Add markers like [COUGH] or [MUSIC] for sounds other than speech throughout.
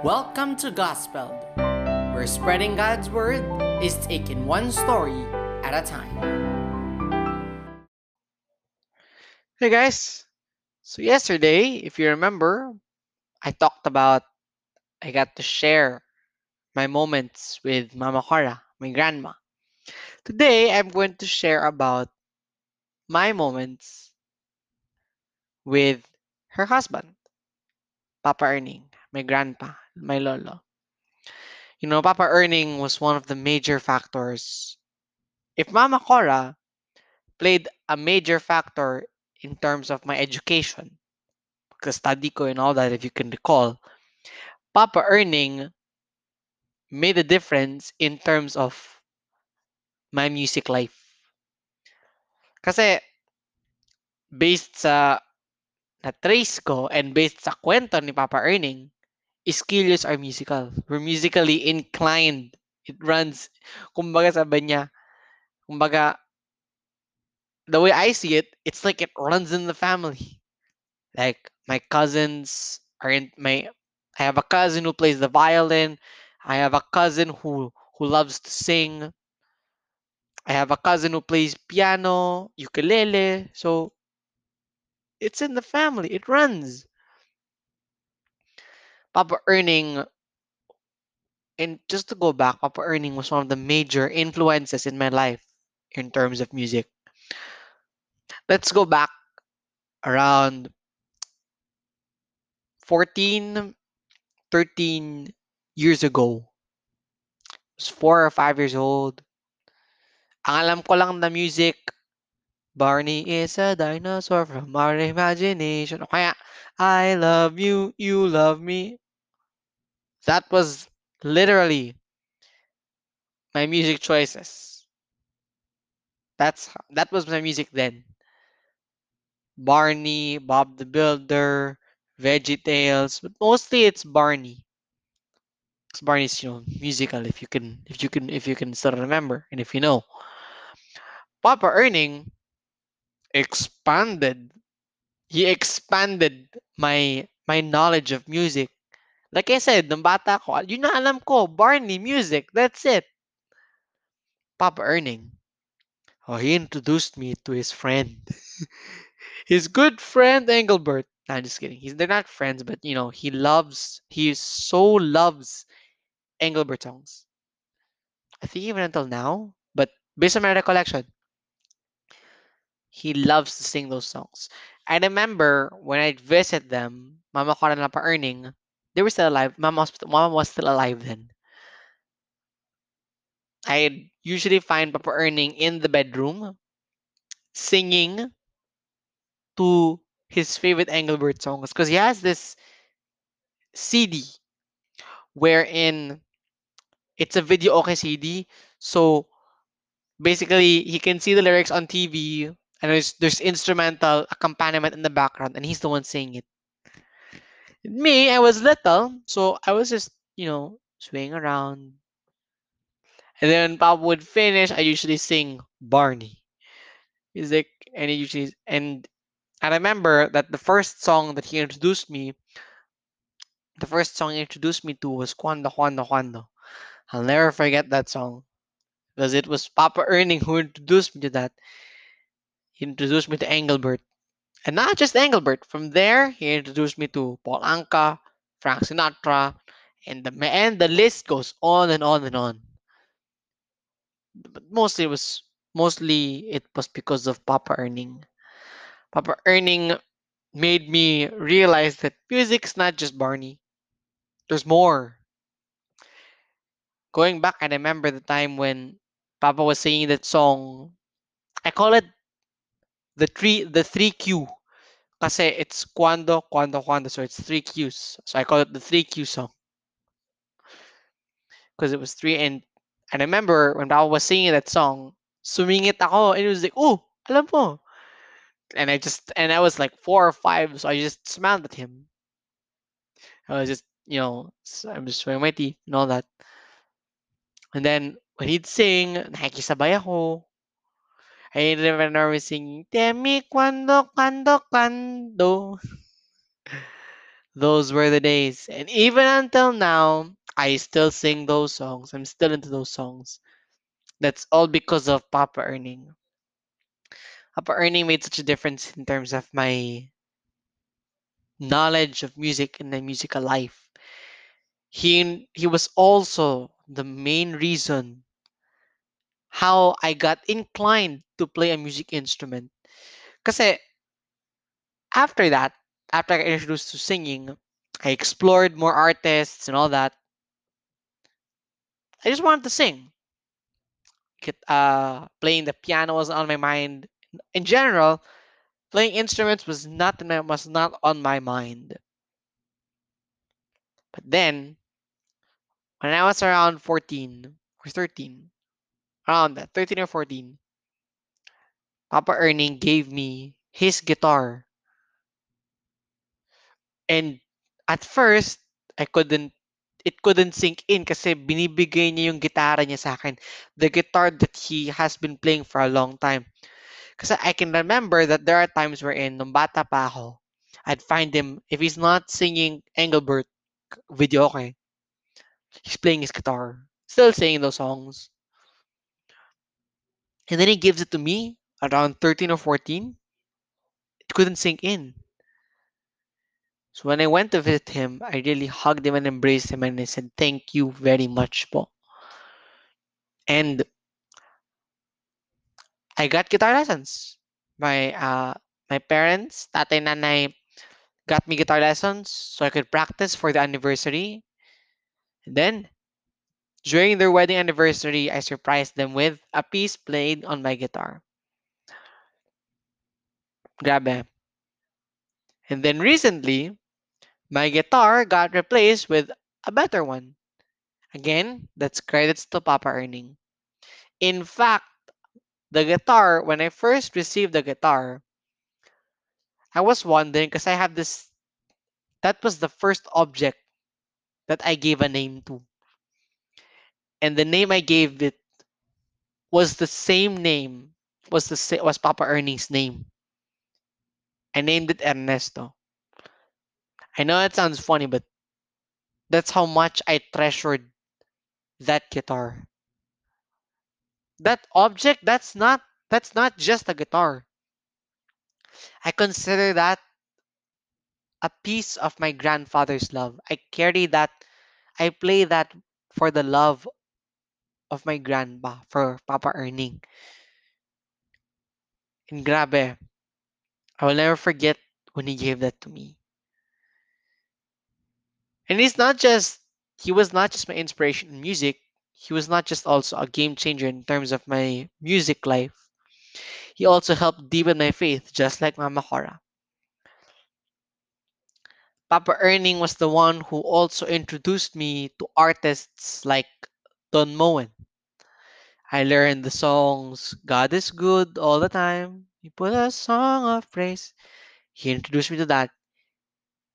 Welcome to Gospel, where spreading God's word is taken one story at a time. Hey guys, so yesterday, if you remember, I talked about I got to share my moments with Mama Cora, my grandma. Today, I'm going to share about my moments with her husband, Papa Erning, my grandpa, my lolo. You know, Papa Erning was one of the major factors. If Mama Cora played a major factor in terms of my education, because study ko and all that, if you can recall, Papa Erning made a difference in terms of my music life. Kasi based sa na-trace ko and based sa kwento ni Papa Erning, Skills are musical. We're musically inclined. It runs, kumbaga sabi niya, kumbaga, the way I see it, it's like it runs in the family. Like, my cousins are in my, I have a cousin who plays the violin. I have a cousin who, who loves to sing. I have a cousin who plays piano, ukulele. So, it's in the family. It runs. Papa Erning, and just to go back, Papa Erning was one of the major influences in my life in terms of music. Let's go back around 14, 13 years ago. I was four or five years old. Ang alam ko lang na music, Barney is a dinosaur from our imagination. I love you, you love me. That was literally my music choices. That's that was my music then. Barney, Bob the Builder, Veggie Tales, but mostly it's Barney. Because Barney's you know musical if you can if you can if you can still remember and if you know. Papa Erning expanded. He expanded my my knowledge of music. Like I said, nung bata ko, yun na alam ko, Barney music, that's it. Papa Erning. Oh, he introduced me to his friend. [LAUGHS] his good friend Engelbert. I'm just kidding. He's they're not friends, but you know, he loves he so loves Engelbert songs. I think even until now, but based on my recollection, he loves to sing those songs. I remember when I'd visit them, Mama Cora and Papa Erning, they were still alive. Mama was, Mama was still alive then. I'd usually find Papa Erning in the bedroom singing to his favorite Engelbert songs because he has this CD wherein it's a videoke CD. So basically, he can see the lyrics on TV and there's, there's instrumental accompaniment in the background and he's the one singing it. Me, I was little, so I was just, you know, swaying around. And then Papa would finish, I usually sing Barney. Like, and he usually, and I remember that the first song that he introduced me, the first song he introduced me to was Cuando, Cuando, Cuando. I'll never forget that song because it was Papa Erning who introduced me to that. He introduced me to Engelbert. And not just Engelbert. From there, he introduced me to Paul Anka, Frank Sinatra, and the and the list goes on and on and on. But mostly it was mostly it was because of Papa Erning. Papa Erning made me realize that music's not just Barney. There's more. Going back, I remember the time when Papa was singing that song. I call it the three the three Q. Kasi it's cuando, cuando, cuando. So it's three Qs. So I call it the three Q song. Because it was three and I remember when Papa was singing that song, swimming sumingit ako and it was like, oh, alam mo. And I just and I was like four or five, so I just smiled at him. I was just, you know, I'm just showing my teeth and all that. And then when he'd sing, nakikisabay ako. I remember singing, Tell me cuando, cuando, cuando. Those were the days. And even until now, I still sing those songs. I'm still into those songs. That's all because of Papa Erning. Papa Erning made such a difference in terms of my knowledge of music and my musical life. He he was also the main reason how I got inclined to play a music instrument. Kasi after that, after I got introduced to singing, I explored more artists and all that. I just wanted to sing. Uh, playing the piano was on my mind. In general, playing instruments was not my, was not on my mind. But then, when I was around 14 or 13, around that, 13 or 14, Papa Erning gave me his guitar. And at first, I couldn't it couldn't sink in kasi binibigay niya yung gitara niya sa akin. The guitar that he has been playing for a long time. Kasi I can remember that there are times wherein, nung bata pa ako, I'd find him, if he's not singing Engelbert videoke, eh, he's playing his guitar, still singing those songs. And then he gives it to me around 13 or 14. It couldn't sink in. So when I went to visit him, I really hugged him and embraced him and I said, Thank you very much po. And I got guitar lessons. My uh my parents, tatay nanay, got me guitar lessons so I could practice for the anniversary. And then during their wedding anniversary, I surprised them with a piece played on my guitar. Grabe. And then recently, my guitar got replaced with a better one. Again, that's credits to Papa Erning. In fact, the guitar, when I first received the guitar, I was wondering because I have this, that was the first object that I gave a name to. And the name I gave it was the same name, was the was Papa Ernie's name. I named it Ernesto. I know it sounds funny, but that's how much I treasured that guitar. That object, that's not that's not just a guitar. I consider that a piece of my grandfather's love. I carry that I play that for the love of my grandpa, for Papa Erning. And grabe, I will never forget when he gave that to me. And he's not just he was not just my inspiration in music, he was not just also a game changer in terms of my music life. He also helped deepen my faith, just like Mama Cora. Papa Erning was the one who also introduced me to artists like Don Moen. I learned the songs God is Good all the time. He put a song of praise. He introduced me to that.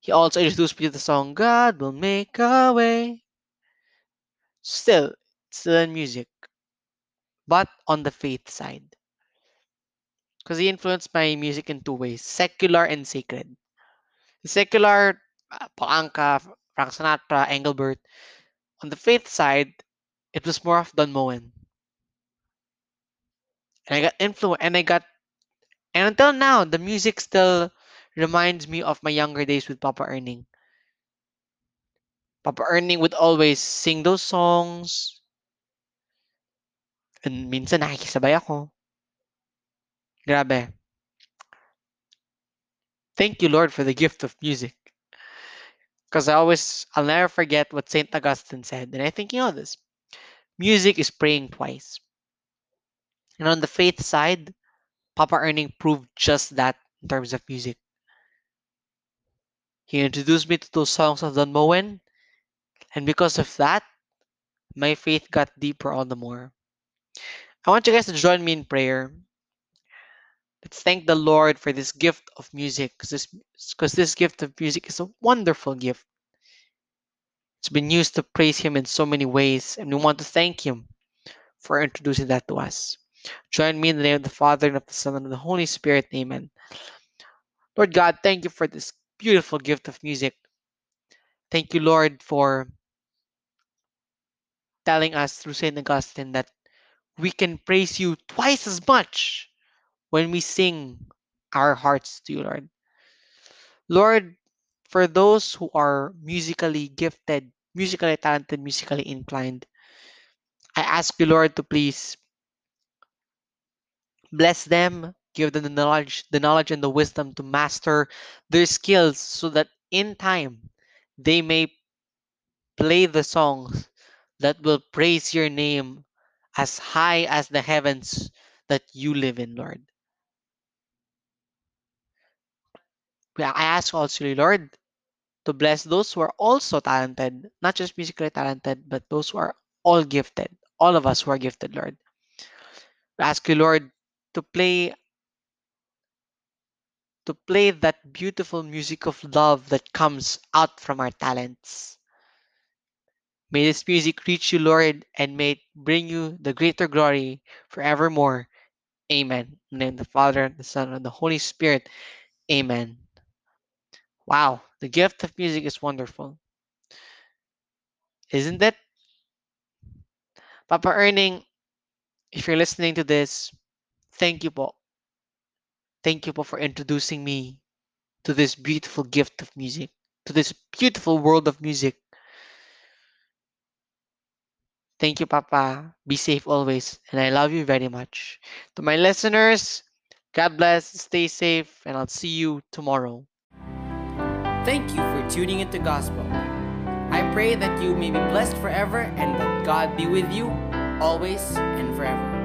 He also introduced me to the song God will make a way. Still, still in music, but on the faith side. Because he influenced my music in two ways secular and sacred. Secular, uh, Paul Anka, Frank Sinatra, Engelbert. On the faith side, it was more of Don Moen. And I got influenced, and I got, and until now, the music still reminds me of my younger days with Papa Erning. Papa Erning would always sing those songs. And minsan nakikisabay ako. Grabe. Thank you, Lord, for the gift of music. Because I always, I'll never forget what St. Augustine said. And I think you know this music is praying twice. And on the faith side, Papa Erning proved just that in terms of music. He introduced me to those songs of Don Moen, and because of that, my faith got deeper all the more. I want you guys to join me in prayer. Let's thank the Lord for this gift of music, because this, 'cause this gift of music is a wonderful gift. It's been used to praise Him in so many ways, and we want to thank Him for introducing that to us. Join me in the name of the Father, and of the Son, and of the Holy Spirit. Amen. Lord God, thank you for this beautiful gift of music. Thank you, Lord, for telling us through St. Augustine that we can praise you twice as much when we sing our hearts to you, Lord. Lord, for those who are musically gifted, musically talented, musically inclined, I ask you, Lord, to please bless them, give them the knowledge, the knowledge and the wisdom to master their skills so that in time they may play the songs that will praise your name as high as the heavens that you live in, Lord. I ask also, Lord, to bless those who are also talented, not just musically talented, but those who are all gifted, all of us who are gifted, Lord. Ask you, Lord, to play to play that beautiful music of love that comes out from our talents. May this music reach you, Lord, and may it bring you the greater glory forevermore. Amen. In the name of the Father, the Son, and the Holy Spirit. Amen. Wow, the gift of music is wonderful. Isn't it? Papa Erning, if you're listening to this, thank you po. Thank you po for introducing me to this beautiful gift of music, to this beautiful world of music. Thank you, Papa. Be safe always, and I love you very much. To my listeners, God bless, stay safe, and I'll see you tomorrow. Thank you for tuning into Gospel. I pray that you may be blessed forever and that God be with you always and forever.